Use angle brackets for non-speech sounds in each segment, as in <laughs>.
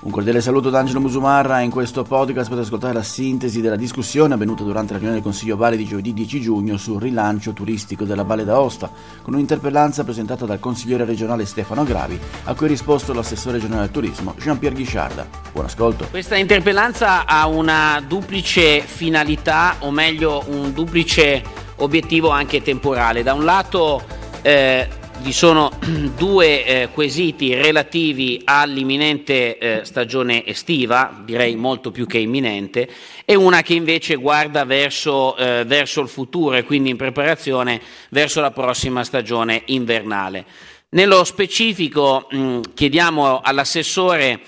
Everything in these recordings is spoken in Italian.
Un cordiale saluto da Angelo Musumarra. In questo podcast potete ascoltare la sintesi della discussione avvenuta durante la riunione del Consiglio Valle di giovedì 10 giugno sul rilancio turistico della Valle d'Aosta, con un'interpellanza presentata dal consigliere regionale Stefano Gravi, a cui ha risposto l'assessore regionale al turismo Jean-Pierre Ghisciarda. Buon ascolto. Questa interpellanza ha una duplice finalità, o meglio un duplice obiettivo anche temporale. Da un lato eh, vi sono <clears throat> due eh, quesiti relativi all'imminente eh, stagione estiva, direi molto più che imminente, e una che invece guarda verso, eh, verso il futuro e quindi in preparazione verso la prossima stagione invernale. Nello specifico mh, chiediamo all'assessore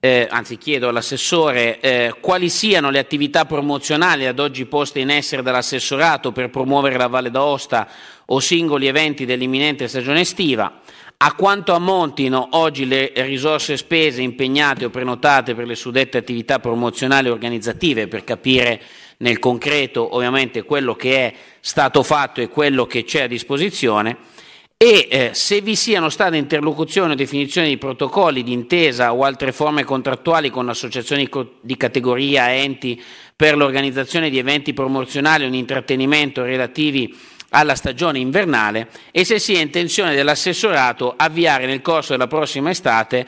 eh, anzi chiedo all'assessore eh, quali siano le attività promozionali ad oggi poste in essere dall'assessorato per promuovere la Valle d'Aosta o singoli eventi dell'imminente stagione estiva, a quanto ammontino oggi le risorse spese impegnate o prenotate per le suddette attività promozionali e organizzative per capire nel concreto ovviamente quello che è stato fatto e quello che c'è a disposizione e eh, se vi siano state interlocuzioni o definizioni di protocolli di intesa o altre forme contrattuali con associazioni di categoria, enti per l'organizzazione di eventi promozionali o di intrattenimento relativi alla stagione invernale e se sia intenzione dell'assessorato avviare nel corso della prossima estate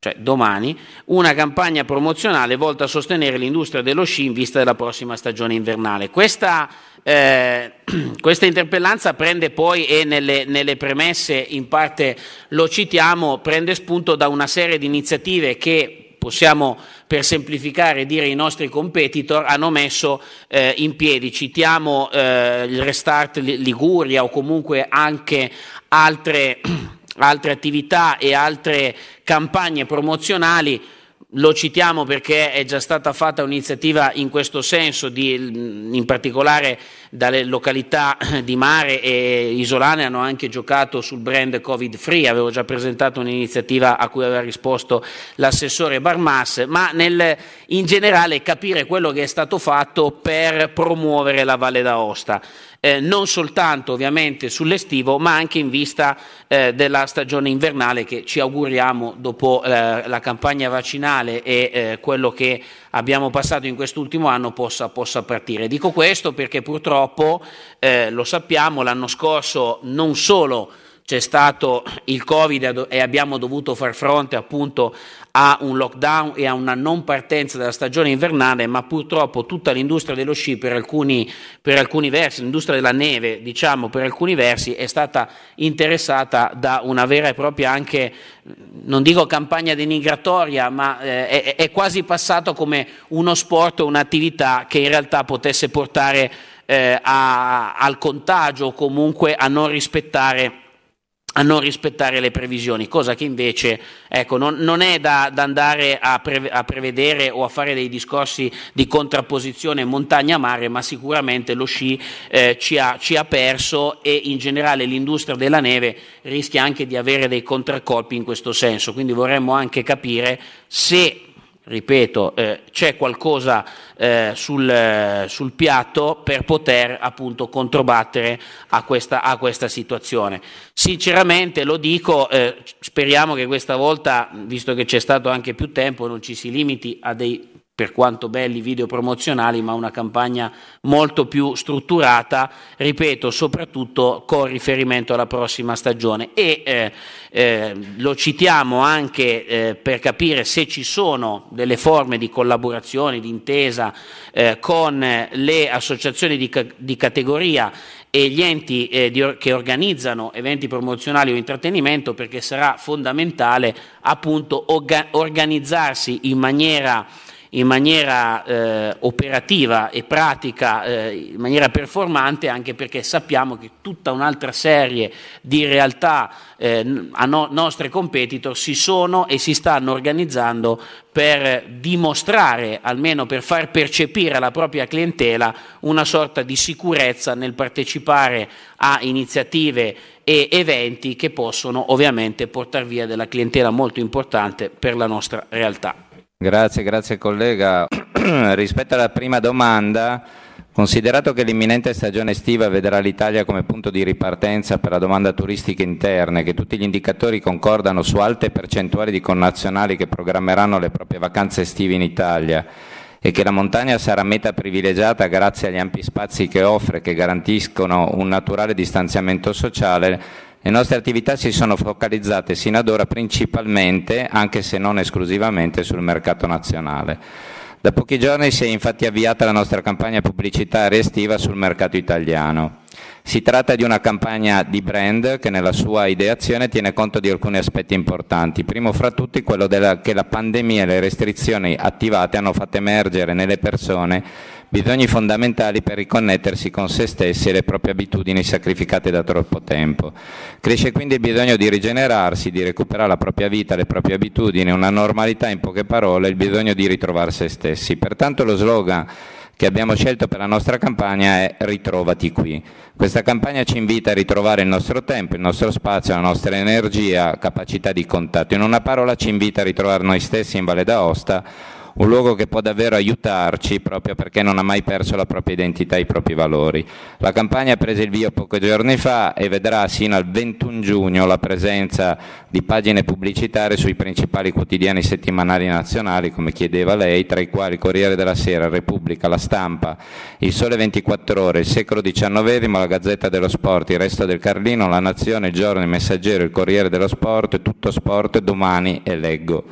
cioè domani, una campagna promozionale volta a sostenere l'industria dello sci in vista della prossima stagione invernale. Questa, eh, <clears throat> questa interpellanza prende poi, e nelle, nelle, premesse in parte lo citiamo, prende spunto da una serie di iniziative che possiamo per semplificare dire i nostri competitor hanno messo eh, in piedi. Citiamo eh, il Restart Liguria o comunque anche altre <clears throat> altre attività e altre campagne promozionali. Lo citiamo perché è già stata fatta un'iniziativa in questo senso, di, in particolare dalle località di mare e isolane hanno anche giocato sul brand Covid Free, avevo già presentato un'iniziativa a cui aveva risposto l'assessore Barmas, ma nel, in generale capire quello che è stato fatto per promuovere la Valle d'Aosta. Eh, non soltanto ovviamente sull'estivo, ma anche in vista eh, della stagione invernale che ci auguriamo dopo eh, la campagna vaccinale e eh, quello che abbiamo passato in quest'ultimo anno possa, possa partire. Dico questo perché purtroppo, eh, lo sappiamo, l'anno scorso non solo c'è stato il Covid e abbiamo dovuto far fronte appunto a un lockdown e a una non partenza della stagione invernale, ma purtroppo tutta l'industria dello sci per alcuni, per alcuni versi, l'industria della neve, diciamo per alcuni versi, è stata interessata da una vera e propria anche, non dico campagna denigratoria, ma eh, è, è, quasi passato come uno sport o un'attività che in realtà potesse portare eh, a, al contagio o comunque a non rispettare a non rispettare le previsioni, cosa che invece ecco, non, non, è da, da andare a, pre, a, prevedere o a fare dei discorsi di contrapposizione montagna-mare, ma sicuramente lo sci eh, ci, ha, ci, ha, perso e in generale l'industria della neve rischia anche di avere dei contraccolpi in questo senso, quindi vorremmo anche capire se ripeto, eh, c'è qualcosa eh, sul, eh, sul, piatto per poter appunto controbattere a questa, a questa situazione. Sinceramente lo dico, eh, speriamo che questa volta, visto che c'è stato anche più tempo, non ci si limiti a dei per quanto belli video promozionali, ma una campagna molto più strutturata, ripeto, soprattutto con riferimento alla prossima stagione. E eh, eh, lo citiamo anche eh, per capire se ci sono delle forme di collaborazione, di intesa eh, con le associazioni di, di categoria e gli enti eh, di, che organizzano eventi promozionali o intrattenimento perché sarà fondamentale appunto orga, organizzarsi in maniera in maniera eh, operativa e pratica, eh, in maniera performante, anche perché sappiamo che tutta un'altra serie di realtà eh, a no- nostre competitor si sono e si stanno organizzando per dimostrare, almeno per far percepire alla propria clientela, una sorta di sicurezza nel partecipare a iniziative e eventi che possono ovviamente portare via della clientela molto importante per la nostra realtà. Grazie, grazie collega. <clears throat> Rispetto alla prima domanda, Considerato che l'imminente stagione estiva vedrà l'Italia come punto di ripartenza per la domanda turistica interna e che tutti gli indicatori concordano su alte percentuali di connazionali che programmeranno le proprie vacanze estive in Italia e che la montagna sarà meta privilegiata grazie agli ampi spazi che offre, che garantiscono un naturale distanziamento sociale, le nostre attività si sono focalizzate sino ad ora principalmente, anche se non esclusivamente, sul mercato nazionale. Da pochi giorni si è infatti avviata la nostra campagna pubblicitaria estiva sul mercato italiano. Si tratta di una campagna di brand che nella sua ideazione tiene conto di alcuni aspetti importanti. Primo fra tutti quello della, che la pandemia e le restrizioni attivate hanno fatto emergere nelle persone bisogni fondamentali per riconnettersi con se stessi e le proprie abitudini sacrificate da troppo tempo. Cresce quindi il bisogno di rigenerarsi, di recuperare la propria vita, le proprie abitudini, una normalità in poche parole, il bisogno di ritrovare se stessi. Pertanto lo slogan che abbiamo scelto per la nostra campagna è Ritrovati qui. Questa campagna ci invita a ritrovare il nostro tempo, il nostro spazio, la nostra energia, capacità di contatto. In una parola ci invita a ritrovare noi stessi in Valle d'Aosta un luogo che può davvero aiutarci proprio perché non ha mai perso la propria identità e i propri valori. La campagna ha preso il via pochi giorni fa e vedrà sino al 21 giugno la presenza di pagine pubblicitarie sui principali quotidiani settimanali nazionali, come chiedeva lei, tra i quali Corriere della Sera, Repubblica, La Stampa, Il Sole 24 Ore, Il Secolo XIX, la Gazzetta dello Sport, Il Resto del Carlino, La Nazione, Il Giorno, Il Messaggero, Il Corriere dello Sport, Tutto Sport, Domani e Leggo.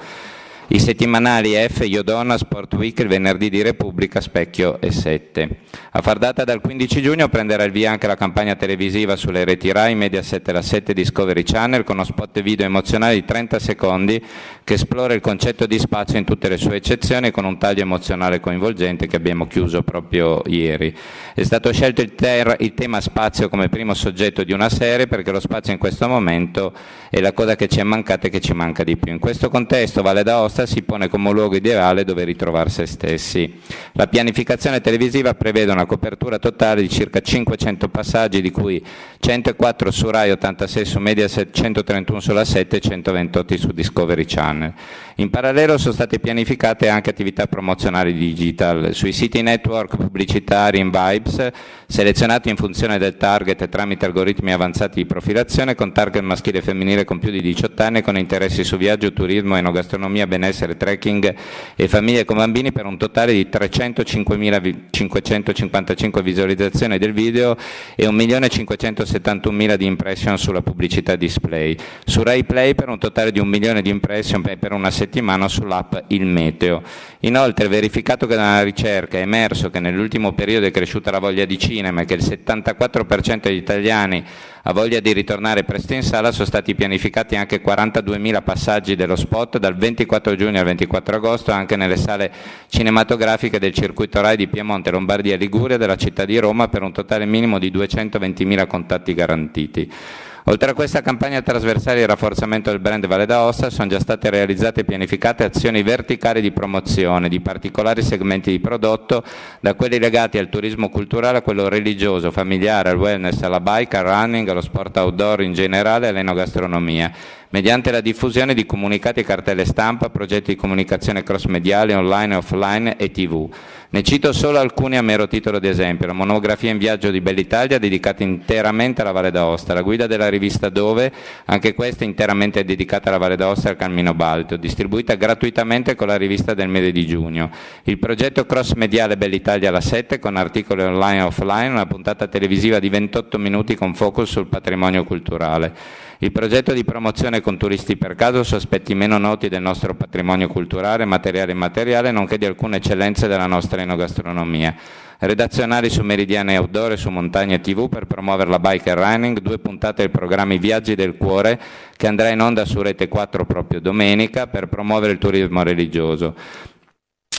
I settimanali F, Iodonna, Sport Week, il venerdì di Repubblica, Specchio e 7. A far data dal 15 giugno prenderà il via anche la campagna televisiva sulle reti Rai, Mediaset e la 7 Discovery Channel con uno spot video emozionale di 30 secondi che esplora il concetto di spazio in tutte le sue eccezioni con un taglio emozionale coinvolgente che abbiamo chiuso proprio ieri. È stato scelto il, ter- il tema spazio come primo soggetto di una serie perché lo spazio in questo momento è la cosa che ci è mancata e che ci manca di più. In questo contesto Valle d'Aosta proposta si pone come luogo ideale dove ritrovare se stessi. La pianificazione televisiva prevede una copertura totale di circa 500 passaggi, di cui 104 su Rai, 86 su Mediaset, 131 sulla 7 e 128 su Discovery Channel. In parallelo sono state pianificate anche attività promozionali digital sui siti network pubblicitari in Vibes, selezionati in funzione del target e tramite algoritmi avanzati di profilazione con target maschile e femminile con più di 18 anni con interessi su viaggio, turismo, enogastronomia, benessere benessere, trekking e famiglie con bambini per un totale di 305.555 visualizzazioni del video e 1.571.000 di impression sulla pubblicità display. Su Rai Play per un totale di un milione di impression per una settimana sull'app Il Meteo. Inoltre, verificato che dalla ricerca è emerso che nell'ultimo periodo è cresciuta la voglia di cinema e che il 74% degli italiani ha voglia di ritornare presto in sala, sono stati pianificati anche 42.000 passaggi dello spot dal 24 giugno al 24 agosto anche nelle sale cinematografiche del circuito RAI di Piemonte, Lombardia e Liguria della città di Roma per un totale minimo di 220.000 contatti garantiti. Oltre a questa campagna trasversale di rafforzamento del brand Valle d'Aosta sono già state realizzate e pianificate azioni verticali di promozione di particolari segmenti di prodotto, da quelli legati al turismo culturale a quello religioso, familiare, al wellness, alla bike, al running, allo sport outdoor in generale e all'enogastronomia mediante la diffusione di comunicati e cartelle stampa, progetti di comunicazione cross-mediale, online, offline e tv. Ne cito solo alcuni a mero titolo di esempio, la monografia in viaggio di Bell'Italia dedicata interamente alla Valle d'Aosta, la guida della rivista Dove, anche questa interamente dedicata alla Valle d'Aosta e al Cammino Balto, distribuita gratuitamente con la rivista del mese di giugno. Il progetto cross-mediale Bell'Italia alla 7 con articoli online e offline, una puntata televisiva di 28 minuti con focus sul patrimonio culturale. Il progetto di promozione con turisti per caso su aspetti meno noti del nostro patrimonio culturale, materiale e immateriale, nonché di alcune eccellenze della nostra enogastronomia. Redazionali su Meridiane Outdoor e su Montagne TV per promuovere la bike and running, due puntate del programma I Viaggi del Cuore che andrà in onda su Rete 4 proprio domenica per promuovere il turismo religioso.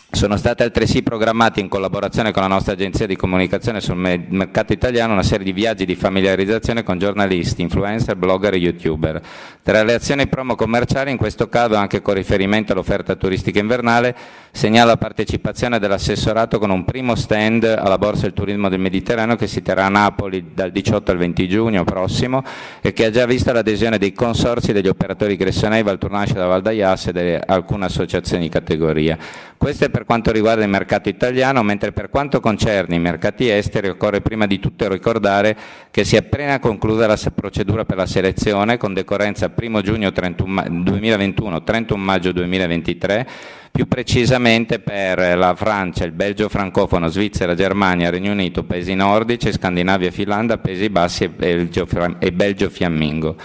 Sono state altresì programmati in collaborazione con la nostra agenzia di comunicazione sul mercato italiano una serie di viaggi di familiarizzazione con giornalisti, influencer, blogger e youtuber. Tra le azioni promo commerciali, in questo caso anche con riferimento all'offerta turistica invernale, segnala la partecipazione dell'assessorato con un primo stand alla Borsa del Turismo del Mediterraneo che si terrà a Napoli dal 18 al 20 giugno prossimo e che ha già visto l'adesione dei consorsi degli operatori Gressonei, Valtournace da Val d'Aias e di alcune associazioni di categoria. Queste per quanto riguarda il mercato italiano, mentre per quanto concerne i mercati esteri occorre prima di tutto ricordare che si è appena conclusa la procedura per la selezione con decorrenza 1 giugno 31, 2021, 31 maggio 2023, più precisamente per la Francia, il Belgio francofono, Svizzera, Germania, Regno Unito, Paesi nordici, Scandinavia, Finlandia, Paesi Bassi e Belgio, e Belgio fiammingo.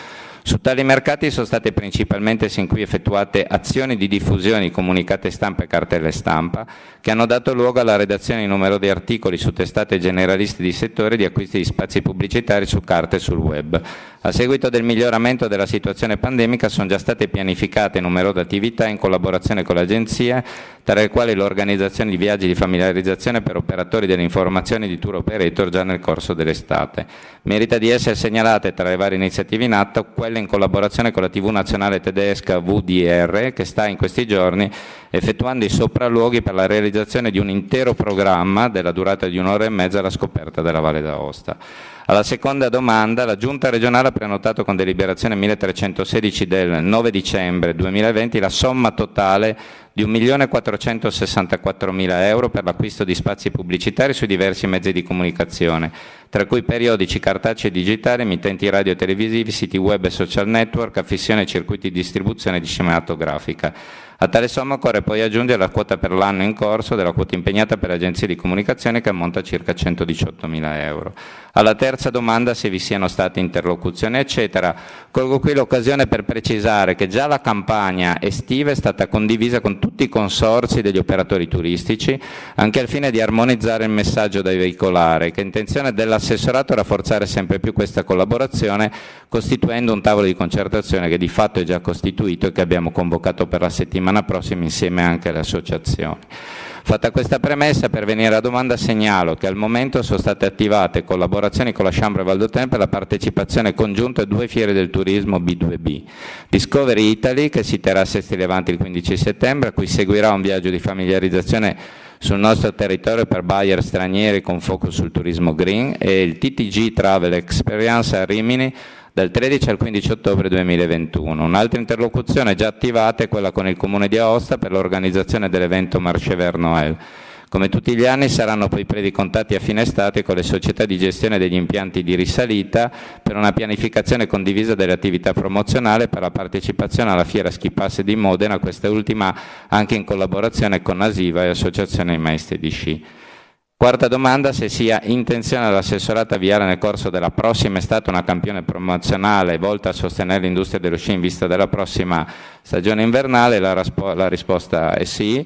Su tali mercati sono state principalmente sin qui effettuate azioni di diffusione di comunicate stampa e cartelle stampa che hanno dato luogo alla redazione di numerosi articoli su testate generaliste di settore di acquisti di spazi pubblicitari su carta e sul web. A seguito del miglioramento della situazione pandemica sono già state pianificate numerose attività in collaborazione con le agenzie, tra le quali l'organizzazione di viaggi di familiarizzazione per operatori delle informazioni di tour operator già nel corso dell'estate. Merita di essere segnalate tra le varie iniziative in atto quelle quella in collaborazione con la TV nazionale tedesca VDR che sta in questi giorni effettuando i sopralluoghi per la realizzazione di un intero programma della durata di un'ora e mezza alla scoperta della Valle d'Aosta. Alla seconda domanda, la Giunta regionale ha prenotato con deliberazione 1316 del 9 dicembre 2020 la somma totale di 1.464.000 euro per l'acquisto di spazi pubblicitari sui diversi mezzi di comunicazione, tra cui periodici cartacei digitali, emittenti radio e televisivi, siti web e social network, affissione e circuiti di distribuzione di cinematografica. A tale somma occorre poi aggiungere la quota per l'anno in corso della quota impegnata per agenzie di comunicazione che ammonta a circa 118.000 euro. Alla terza domanda se vi siano state interlocuzioni eccetera, colgo qui l'occasione per precisare che già la campagna estiva è stata condivisa con tutti i consorsi degli operatori turistici, anche al fine di armonizzare il messaggio da veicolare, che è intenzione dell'assessorato rafforzare sempre più questa collaborazione, costituendo un tavolo di concertazione che di fatto è già costituito e che abbiamo convocato per la settimana prossima insieme anche alle associazioni. Fatta questa premessa, per venire alla domanda segnalo che al momento sono state attivate collaborazioni con la Chambre Valdotene per la partecipazione congiunta a due fiere del turismo B2B. Discovery Italy, che si terrà a Sesti Levanti il 15 settembre, a cui seguirà un viaggio di familiarizzazione sul nostro territorio per buyer stranieri con focus sul turismo green e il TTG Travel Experience a Rimini dal 13 al 15 ottobre 2021. Un'altra interlocuzione già attivata è quella con il Comune di Aosta per l'organizzazione dell'evento Marche Vert Noël. Come tutti gli anni saranno poi previ contatti a fine estate con le società di gestione degli impianti di risalita per una pianificazione condivisa delle attività promozionali per la partecipazione alla fiera Ski Pass di Modena, questa ultima anche in collaborazione con Asiva e Associazione Maestri di Sci. Quarta domanda, se sia intenzione dell'assessorato avviare nel corso della prossima estate una campione promozionale volta a sostenere l'industria dello sci in vista della prossima stagione invernale, la, la risposta è sì.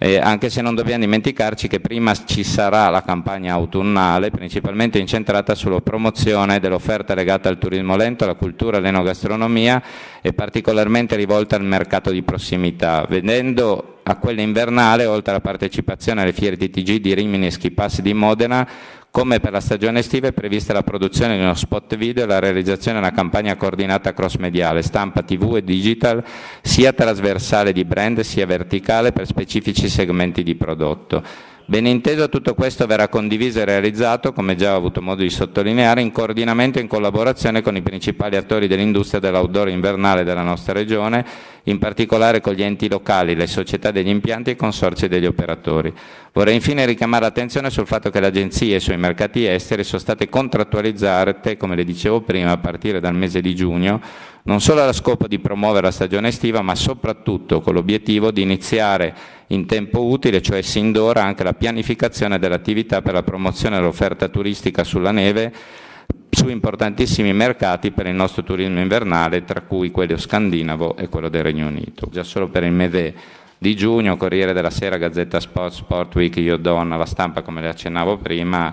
Eh, anche se non dobbiamo dimenticarci che prima ci sarà la campagna autunnale, principalmente incentrata sulla promozione dell'offerta legata al turismo lento, alla cultura all'enogastronomia e particolarmente rivolta al mercato di prossimità, vedendo a quella invernale, oltre alla partecipazione alle fiere TTG di Rimini e Schipassi di Modena, come per la stagione estiva è prevista la produzione di uno spot video e la realizzazione di una campagna coordinata cross-mediale, stampa, tv e digital, sia trasversale di brand sia verticale per specifici segmenti di prodotto. Ben inteso tutto questo verrà condiviso e realizzato, come già ho avuto modo di sottolineare, in coordinamento e in collaborazione con i principali attori dell'industria dell'outdoor invernale della nostra regione, in particolare con gli enti locali, le società degli impianti e i consorzi degli operatori. Vorrei infine richiamare l'attenzione sul fatto che le agenzie sui mercati esteri sono state contrattualizzate, come le dicevo prima, a partire dal mese di giugno, non solo allo scopo di promuovere la stagione estiva, ma soprattutto con l'obiettivo di iniziare in tempo utile, cioè sin d'ora, anche la pianificazione dell'attività per la promozione dell'offerta turistica sulla neve su importantissimi mercati per il nostro turismo invernale, tra cui quello scandinavo e quello del Regno Unito. Già solo per il mese di giugno, Corriere della Sera, Gazzetta Sport, Sport Week, Io Donna, La Stampa, come le accennavo prima,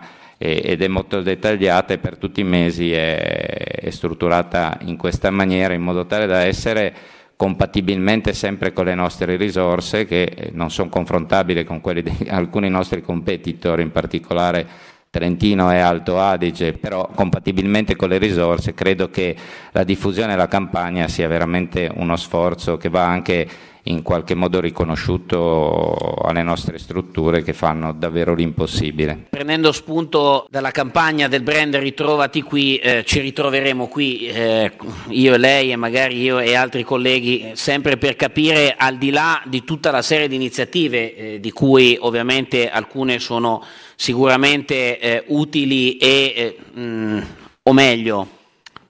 ed è molto dettagliata e per tutti i mesi è, è strutturata in questa maniera in modo tale da essere compatibilmente sempre con le nostre risorse che non sono confrontabili con quelle di <laughs> alcuni nostri competitor, in particolare Trentino e Alto Adige, però compatibilmente con le risorse credo che la diffusione della campagna sia veramente uno sforzo che va anche in qualche modo riconosciuto alle nostre strutture che fanno davvero l'impossibile. Prendendo spunto dalla campagna del brand Ritrovati qui, eh, ci ritroveremo qui, eh, io e lei e magari io e altri colleghi, sempre per capire al di là di tutta la serie di iniziative, eh, di cui ovviamente alcune sono sicuramente eh, utili e, eh, mh, mm, o meglio,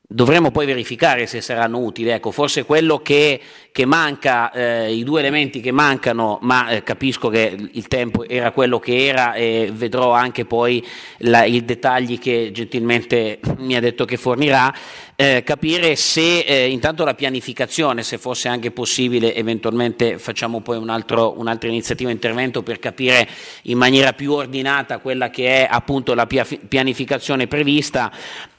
Dovremmo poi verificare se saranno utili. Ecco, forse quello che, che manca, eh, i due elementi che mancano, ma eh, capisco che il tempo era quello che era e vedrò anche poi la, i dettagli che gentilmente mi ha detto che fornirà, eh, capire se eh, intanto la pianificazione, se fosse anche possibile, eventualmente facciamo poi un altro, un'altra iniziativa intervento per capire in maniera più ordinata quella che è appunto la pianificazione prevista.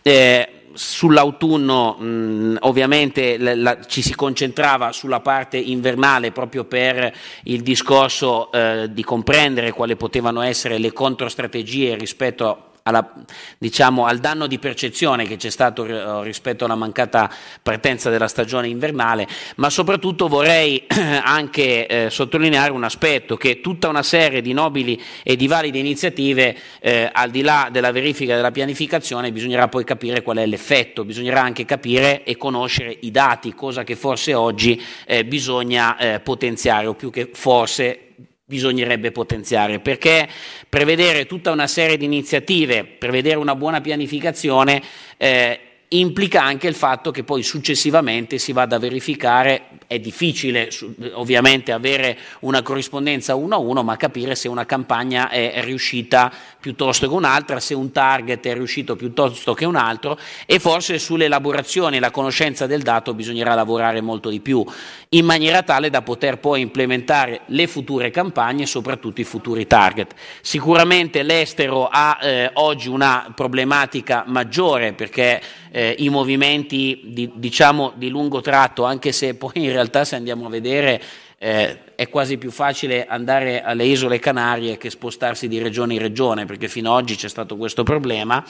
Eh, sull'autunno mh, ovviamente la, la, ci si concentrava sulla parte invernale proprio per il discorso eh, di comprendere quali potevano essere le controstrategie rispetto alla, diciamo, al danno di percezione che c'è stato eh, rispetto alla mancata partenza della stagione invernale, ma soprattutto vorrei <clears throat> anche eh, sottolineare un aspetto che tutta una serie di nobili e di valide iniziative, eh, al di là della verifica della pianificazione, bisognerà poi capire qual è l'effetto, bisognerà anche capire e conoscere i dati, cosa che forse oggi eh, bisogna eh, potenziare o più che forse bisognerebbe potenziare, perché prevedere tutta una serie di iniziative, prevedere una buona pianificazione, eh, implica anche il fatto che poi successivamente si vada a verificare, è difficile ovviamente avere una corrispondenza uno a uno, ma capire se una campagna è riuscita piuttosto che un'altra, se un target è riuscito piuttosto che un altro e forse sull'elaborazione e la conoscenza del dato bisognerà lavorare molto di più, in maniera tale da poter poi implementare le future campagne e soprattutto i futuri target. Sicuramente l'estero ha eh, oggi una problematica maggiore perché eh, i movimenti di, diciamo, di lungo tratto, anche se poi in realtà se andiamo a vedere eh, è quasi più facile andare alle isole Canarie che spostarsi di regione in regione, perché fino ad oggi c'è stato questo problema,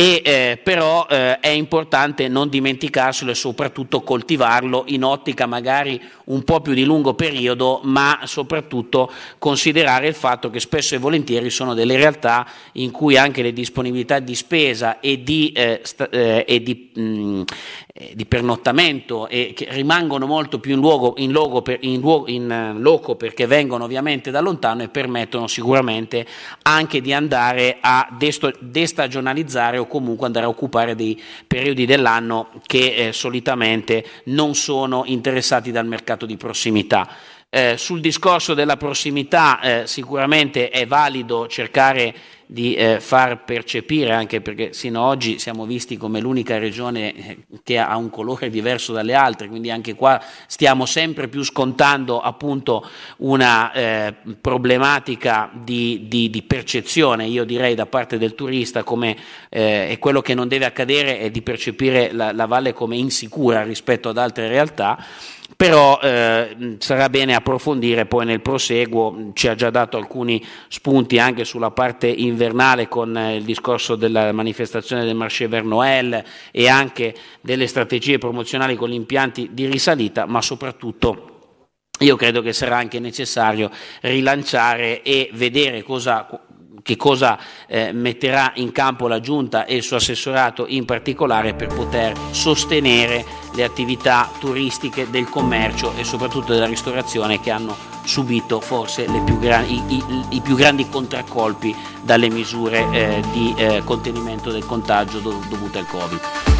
e, eh, però eh, è importante non dimenticarselo e soprattutto coltivarlo in ottica magari un po' più di lungo periodo, ma soprattutto considerare il fatto che spesso e volentieri sono delle realtà in cui anche le disponibilità di spesa e di, eh, sta, eh, e di, mh, mm, eh, di pernottamento e che rimangono molto più in luogo, in, luogo per, in, luogo, in loco perché vengono ovviamente da lontano e permettono sicuramente anche di andare a destagionalizzare o comunque andare a occupare dei periodi dell'anno che eh, solitamente non sono interessati dal mercato di prossimità. Eh, sul discorso della prossimità eh, sicuramente è valido cercare di eh, far percepire, anche perché sino ad oggi siamo visti come l'unica regione eh, che ha un colore diverso dalle altre, quindi anche qua stiamo sempre più scontando appunto una eh, problematica di, di, di, percezione, io direi da parte del turista come eh, e quello che non deve accadere è di percepire la, la valle come insicura rispetto ad altre realtà però eh, sarà bene approfondire poi nel proseguo, ci ha già dato alcuni spunti anche sulla parte invernale con eh, il discorso della manifestazione del Marché Ver Noël e anche delle strategie promozionali con gli impianti di risalita, ma soprattutto io credo che sarà anche necessario rilanciare e vedere cosa che cosa eh, metterà in campo la Giunta e il suo assessorato in particolare per poter sostenere le attività turistiche del commercio e soprattutto della ristorazione che hanno subito forse più gran, i, i, i, più grandi contraccolpi dalle misure eh, di eh, contenimento del contagio dovute al Covid.